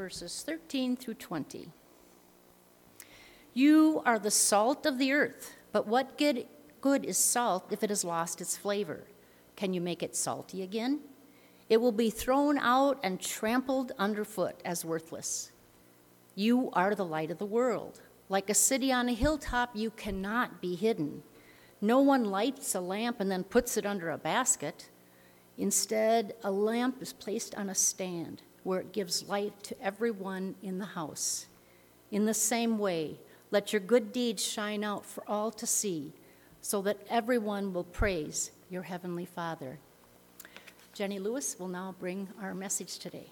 verses 13 through 20. You are the salt of the earth, but what good, good is salt if it has lost its flavor? Can you make it salty again? It will be thrown out and trampled underfoot as worthless. You are the light of the world. Like a city on a hilltop, you cannot be hidden. No one lights a lamp and then puts it under a basket. Instead, a lamp is placed on a stand where it gives light to everyone in the house. In the same way, let your good deeds shine out for all to see, so that everyone will praise your Heavenly Father. Jenny Lewis will now bring our message today.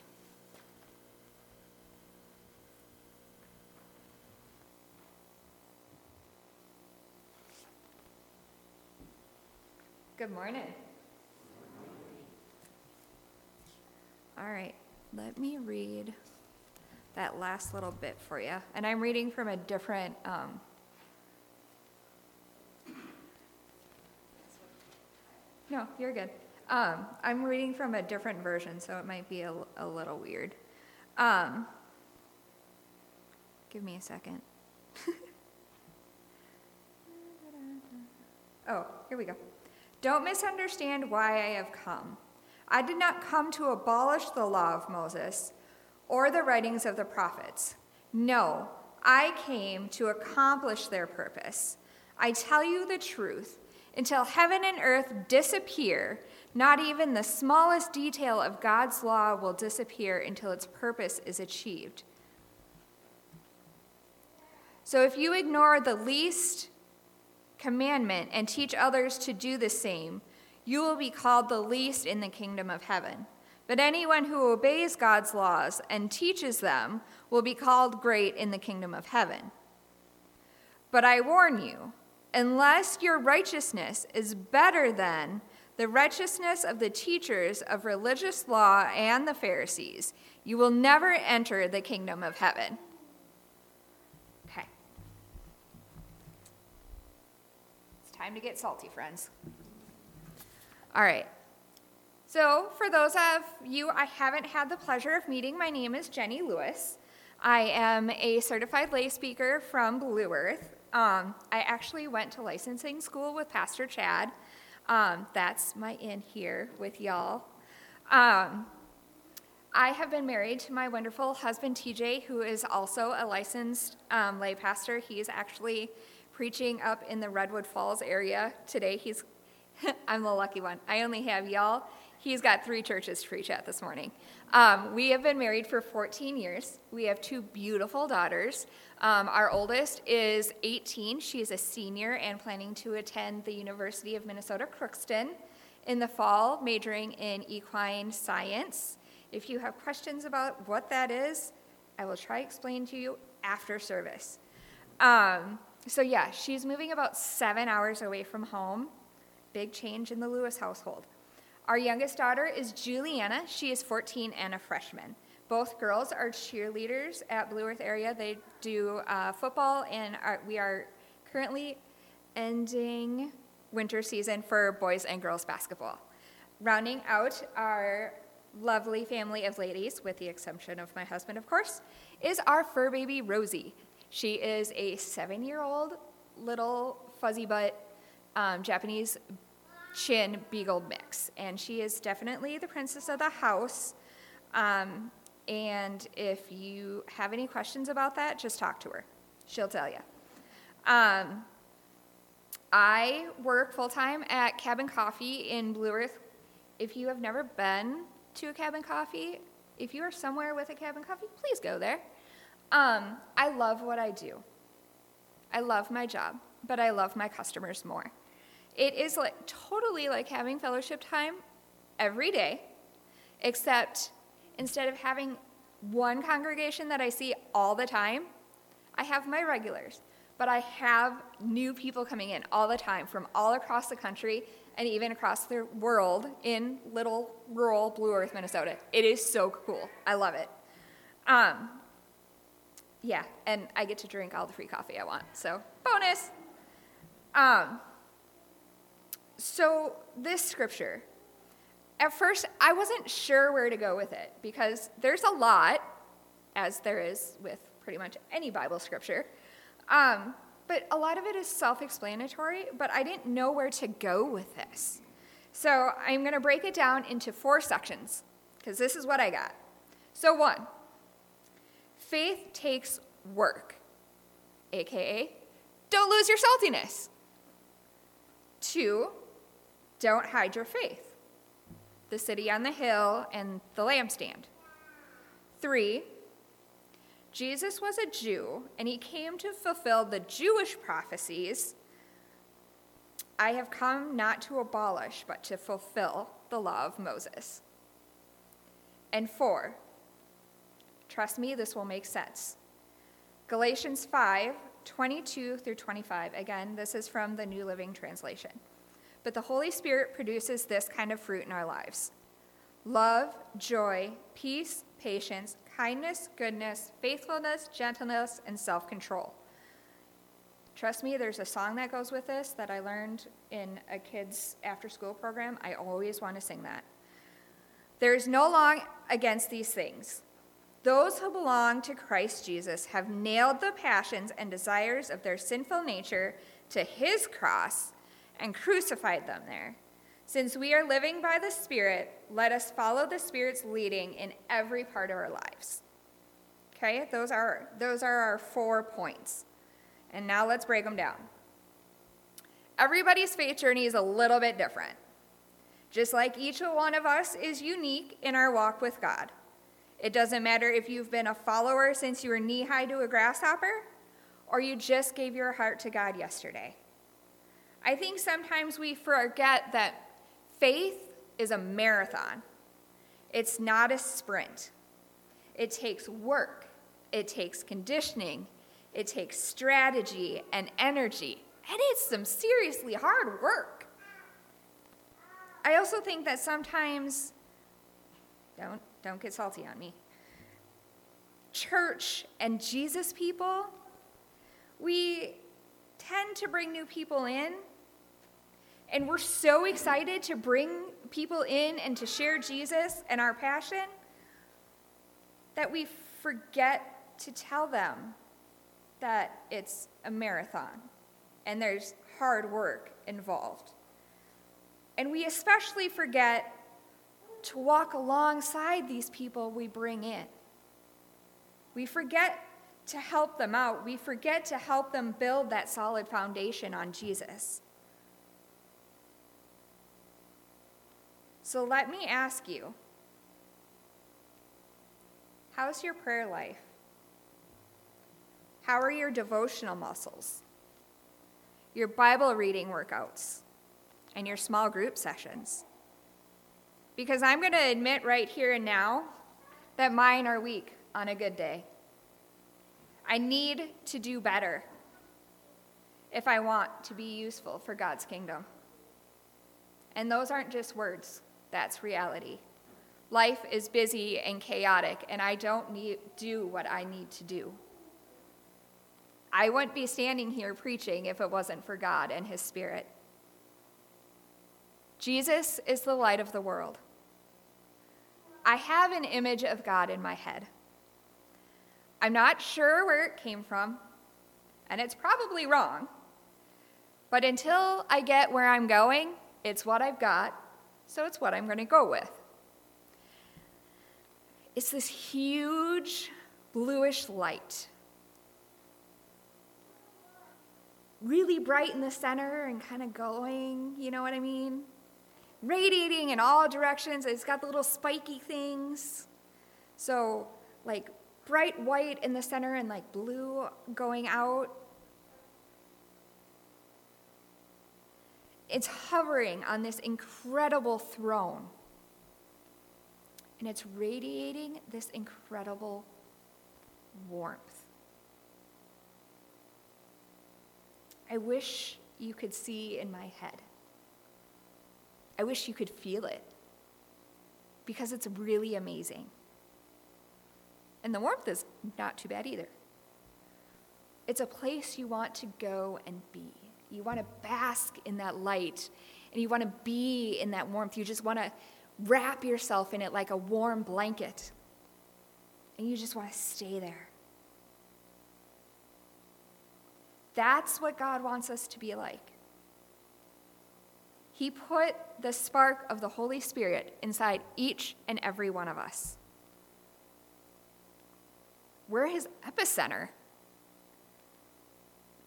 Good morning. All right, let me read that last little bit for you. And I'm reading from a different, um, no, you're good. Um, I'm reading from a different version, so it might be a, a little weird. Um, give me a second. oh, here we go. Don't misunderstand why I have come. I did not come to abolish the law of Moses or the writings of the prophets. No, I came to accomplish their purpose. I tell you the truth. Until heaven and earth disappear, not even the smallest detail of God's law will disappear until its purpose is achieved. So if you ignore the least commandment and teach others to do the same, you will be called the least in the kingdom of heaven. But anyone who obeys God's laws and teaches them will be called great in the kingdom of heaven. But I warn you, unless your righteousness is better than the righteousness of the teachers of religious law and the Pharisees, you will never enter the kingdom of heaven. Okay. It's time to get salty, friends. All right. So, for those of you I haven't had the pleasure of meeting, my name is Jenny Lewis. I am a certified lay speaker from Blue Earth. Um, I actually went to licensing school with Pastor Chad. Um, that's my in here with y'all. Um, I have been married to my wonderful husband TJ, who is also a licensed um, lay pastor. He's actually preaching up in the Redwood Falls area today. He's I'm the lucky one. I only have y'all. He's got three churches to preach at this morning. Um, we have been married for 14 years. We have two beautiful daughters. Um, our oldest is 18. She is a senior and planning to attend the University of Minnesota Crookston in the fall, majoring in equine science. If you have questions about what that is, I will try to explain to you after service. Um, so, yeah, she's moving about seven hours away from home big change in the Lewis household. Our youngest daughter is Juliana. She is 14 and a freshman. Both girls are cheerleaders at Blue Earth area. They do uh, football, and are, we are currently ending winter season for boys and girls basketball. Rounding out our lovely family of ladies, with the exception of my husband, of course, is our fur baby Rosie. She is a seven year old little fuzzy butt um, Japanese chin beagle mix. And she is definitely the princess of the house. Um, and if you have any questions about that, just talk to her. She'll tell you. Um, I work full time at Cabin Coffee in Blue Earth. If you have never been to a Cabin Coffee, if you are somewhere with a Cabin Coffee, please go there. Um, I love what I do. I love my job, but I love my customers more. It is like totally like having fellowship time every day, except instead of having one congregation that I see all the time, I have my regulars. But I have new people coming in all the time from all across the country and even across the world in little rural Blue Earth, Minnesota. It is so cool. I love it. Um, yeah, and I get to drink all the free coffee I want. So, bonus. Um, so, this scripture, at first, I wasn't sure where to go with it because there's a lot, as there is with pretty much any Bible scripture. Um, but a lot of it is self explanatory, but I didn't know where to go with this. So I'm going to break it down into four sections because this is what I got. So, one, faith takes work, aka, don't lose your saltiness. Two, don't hide your faith, the city on the hill and the lampstand. Three, Jesus was a Jew and he came to fulfill the Jewish prophecies. I have come not to abolish, but to fulfill the law of Moses. And four, trust me, this will make sense. Galatians 5 22 through 25. Again, this is from the New Living Translation. But the Holy Spirit produces this kind of fruit in our lives love, joy, peace, patience, kindness, goodness, faithfulness, gentleness, and self control. Trust me, there's a song that goes with this that I learned in a kid's after school program. I always want to sing that. There is no law against these things. Those who belong to Christ Jesus have nailed the passions and desires of their sinful nature to his cross and crucified them there. Since we are living by the Spirit, let us follow the Spirit's leading in every part of our lives. Okay, those are, those are our four points. And now let's break them down. Everybody's faith journey is a little bit different. Just like each one of us is unique in our walk with God. It doesn't matter if you've been a follower since you were knee high to a grasshopper or you just gave your heart to God yesterday. I think sometimes we forget that faith is a marathon, it's not a sprint. It takes work, it takes conditioning, it takes strategy and energy, and it's some seriously hard work. I also think that sometimes, don't don't get salty on me. Church and Jesus people, we tend to bring new people in, and we're so excited to bring people in and to share Jesus and our passion that we forget to tell them that it's a marathon and there's hard work involved. And we especially forget to walk alongside these people we bring in. We forget to help them out, we forget to help them build that solid foundation on Jesus. So let me ask you how's your prayer life? How are your devotional muscles? Your Bible reading workouts? And your small group sessions? Because I'm going to admit right here and now that mine are weak on a good day. I need to do better if I want to be useful for God's kingdom. And those aren't just words, that's reality. Life is busy and chaotic, and I don't need, do what I need to do. I wouldn't be standing here preaching if it wasn't for God and His Spirit. Jesus is the light of the world. I have an image of God in my head. I'm not sure where it came from, and it's probably wrong. But until I get where I'm going, it's what I've got, so it's what I'm going to go with. It's this huge bluish light. Really bright in the center and kind of glowing, you know what I mean? radiating in all directions. It's got the little spiky things. So, like bright white in the center and like blue going out. It's hovering on this incredible throne. And it's radiating this incredible warmth. I wish you could see in my head. I wish you could feel it because it's really amazing. And the warmth is not too bad either. It's a place you want to go and be. You want to bask in that light and you want to be in that warmth. You just want to wrap yourself in it like a warm blanket. and you just want to stay there. That's what God wants us to be like. He put the spark of the Holy Spirit inside each and every one of us. We're his epicenter.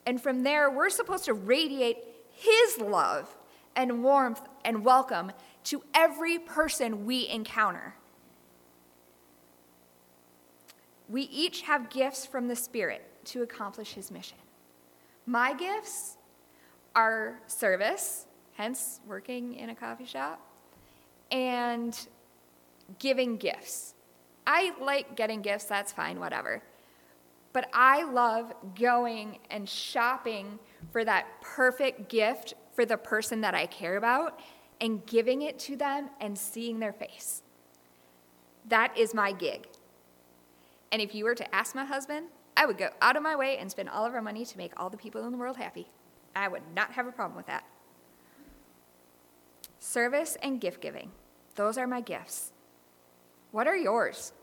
And from there, we're supposed to radiate his love and warmth and welcome to every person we encounter. We each have gifts from the Spirit to accomplish his mission. My gifts are service, hence working in a coffee shop, and giving gifts. I like getting gifts, that's fine, whatever. But I love going and shopping for that perfect gift for the person that I care about and giving it to them and seeing their face. That is my gig. And if you were to ask my husband, I would go out of my way and spend all of our money to make all the people in the world happy. I would not have a problem with that. Service and gift giving, those are my gifts. What are yours?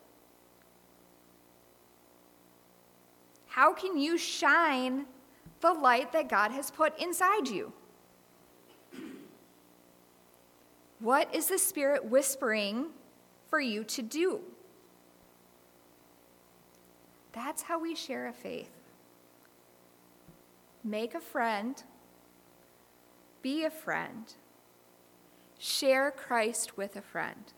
How can you shine the light that God has put inside you? What is the Spirit whispering for you to do? That's how we share a faith. Make a friend, be a friend, share Christ with a friend.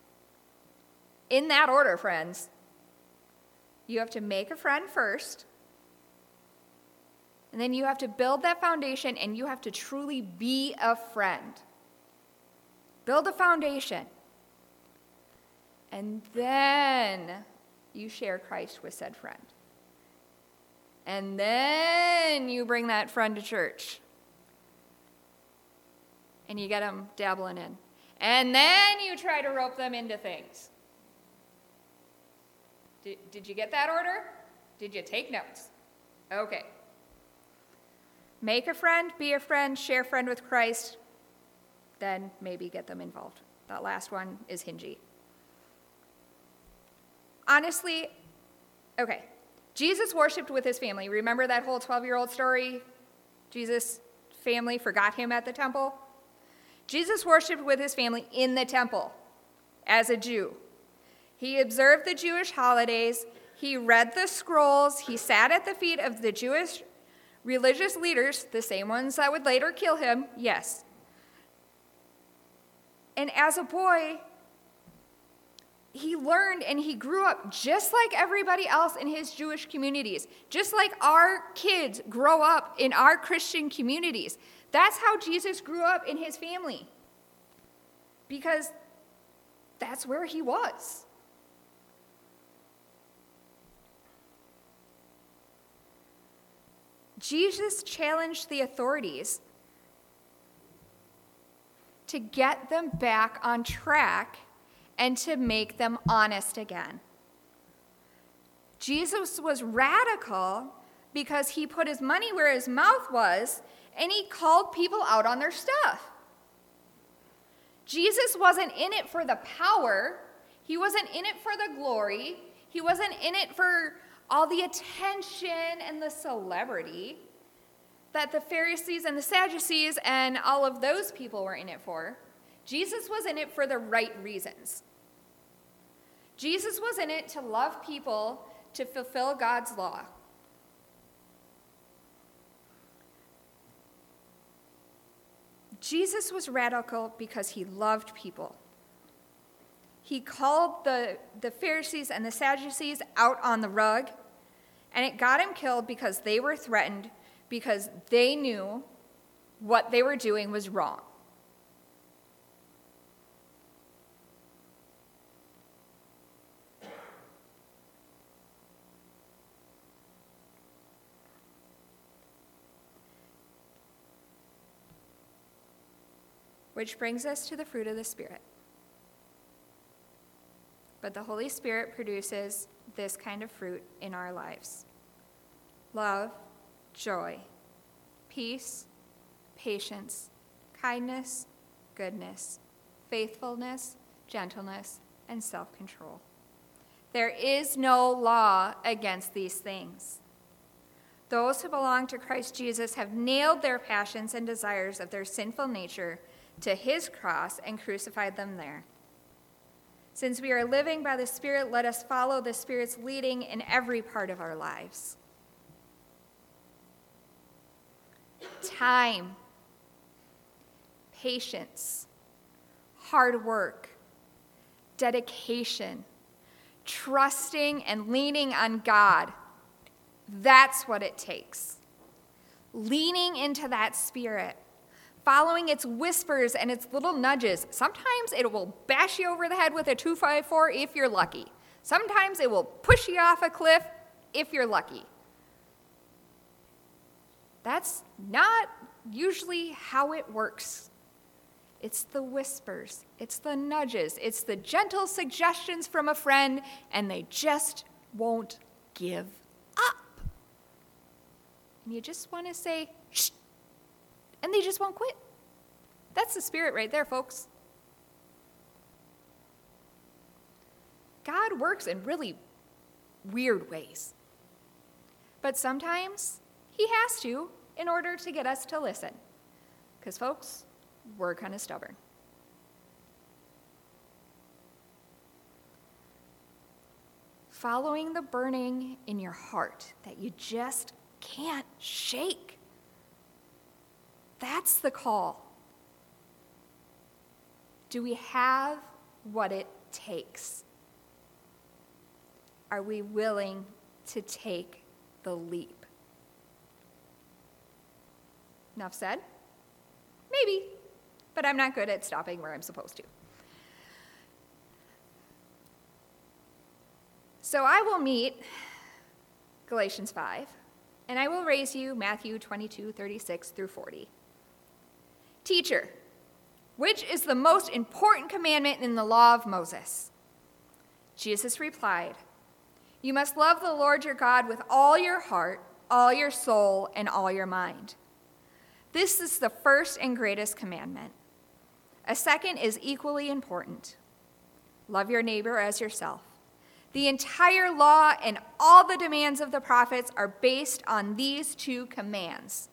In that order, friends. You have to make a friend first, and then you have to build that foundation and you have to truly be a friend. Build a foundation. And then you share Christ with said friend. And then you bring that friend to church. And you get them dabbling in. And then you try to rope them into things. Did, did you get that order? Did you take notes? Okay. Make a friend, be a friend, share friend with Christ, then maybe get them involved. That last one is hingy. Honestly, okay, Jesus worshiped with his family. Remember that whole 12 year old story? Jesus' family forgot him at the temple? Jesus worshiped with his family in the temple as a Jew. He observed the Jewish holidays, he read the scrolls, he sat at the feet of the Jewish religious leaders, the same ones that would later kill him, yes. And as a boy, he learned and he grew up just like everybody else in his Jewish communities, just like our kids grow up in our Christian communities. That's how Jesus grew up in his family, because that's where he was. Jesus challenged the authorities to get them back on track and to make them honest again. Jesus was radical because he put his money where his mouth was and he called people out on their stuff. Jesus wasn't in it for the power, he wasn't in it for the glory, he wasn't in it for all the attention and the celebrity that the Pharisees and the Sadducees and all of those people were in it for. Jesus was in it for the right reasons. Jesus was in it to love people, to fulfill God's law. Jesus was radical because he loved people. He called the, the Pharisees and the Sadducees out on the rug, and it got him killed because they were threatened because they knew what they were doing was wrong. Which brings us to the fruit of the Spirit. But the Holy Spirit produces this kind of fruit in our lives love, joy, peace, patience, kindness, goodness, faithfulness, gentleness, and self control. There is no law against these things. Those who belong to Christ Jesus have nailed their passions and desires of their sinful nature to his cross and crucified them there. Since we are living by the Spirit, let us follow the Spirit's leading in every part of our lives. Time, patience, hard work, dedication, trusting and leaning on God. That's what it takes. Leaning into that spirit, following its whispers and its little nudges. Sometimes it will bash you over the head with a 254 if you're lucky. Sometimes it will push you off a cliff if you're lucky. That's not usually how it works. It's the whispers, it's the nudges, it's the gentle suggestions from a friend, and they just won't give up. And you just want to say, shh, and they just won't quit. That's the spirit right there, folks. God works in really weird ways. But sometimes He has to in order to get us to listen. Because, folks, we're kind of stubborn. Following the burning in your heart that you just can't shake. That's the call. Do we have what it takes? Are we willing to take the leap? Enough said? Maybe but I'm not good at stopping where I'm supposed to. So I will meet Galatians 5, and I will raise you Matthew 22, 36 through 40. Teacher, which is the most important commandment in the law of Moses? Jesus replied, You must love the Lord your God with all your heart, all your soul, and all your mind. This is the first and greatest commandment. A second is equally important love your neighbor as yourself. The entire law and all the demands of the prophets are based on these two commands.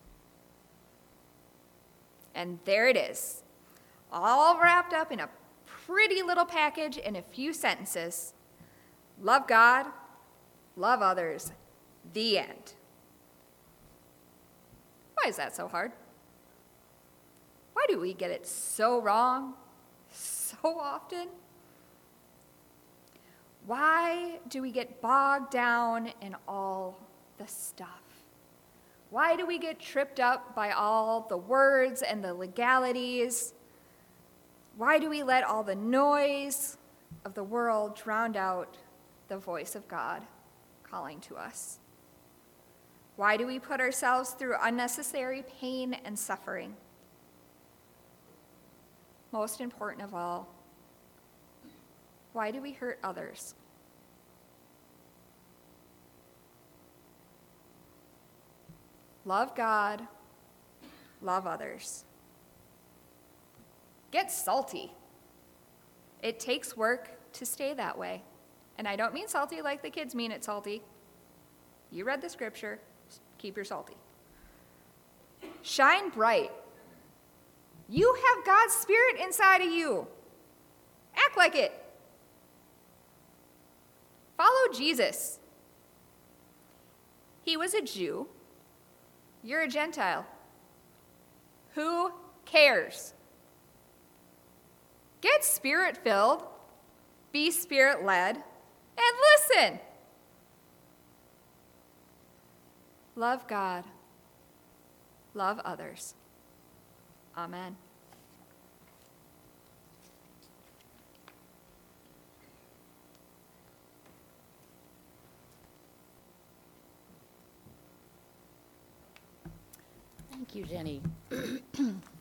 And there it is, all wrapped up in a pretty little package in a few sentences. Love God, love others, the end. Why is that so hard? Why do we get it so wrong so often? Why do we get bogged down in all the stuff? Why do we get tripped up by all the words and the legalities? Why do we let all the noise of the world drown out the voice of God calling to us? Why do we put ourselves through unnecessary pain and suffering? most important of all, why do we hurt others? Love God, love others. Get salty. It takes work to stay that way. And I don't mean salty like the kids mean it salty. You read the scripture, keep your salty. Shine bright you have God's Spirit inside of you. Act like it. Follow Jesus. He was a Jew. You're a Gentile. Who cares? Get spirit filled, be spirit led, and listen. Love God, love others. Amen. Thank you, Jenny.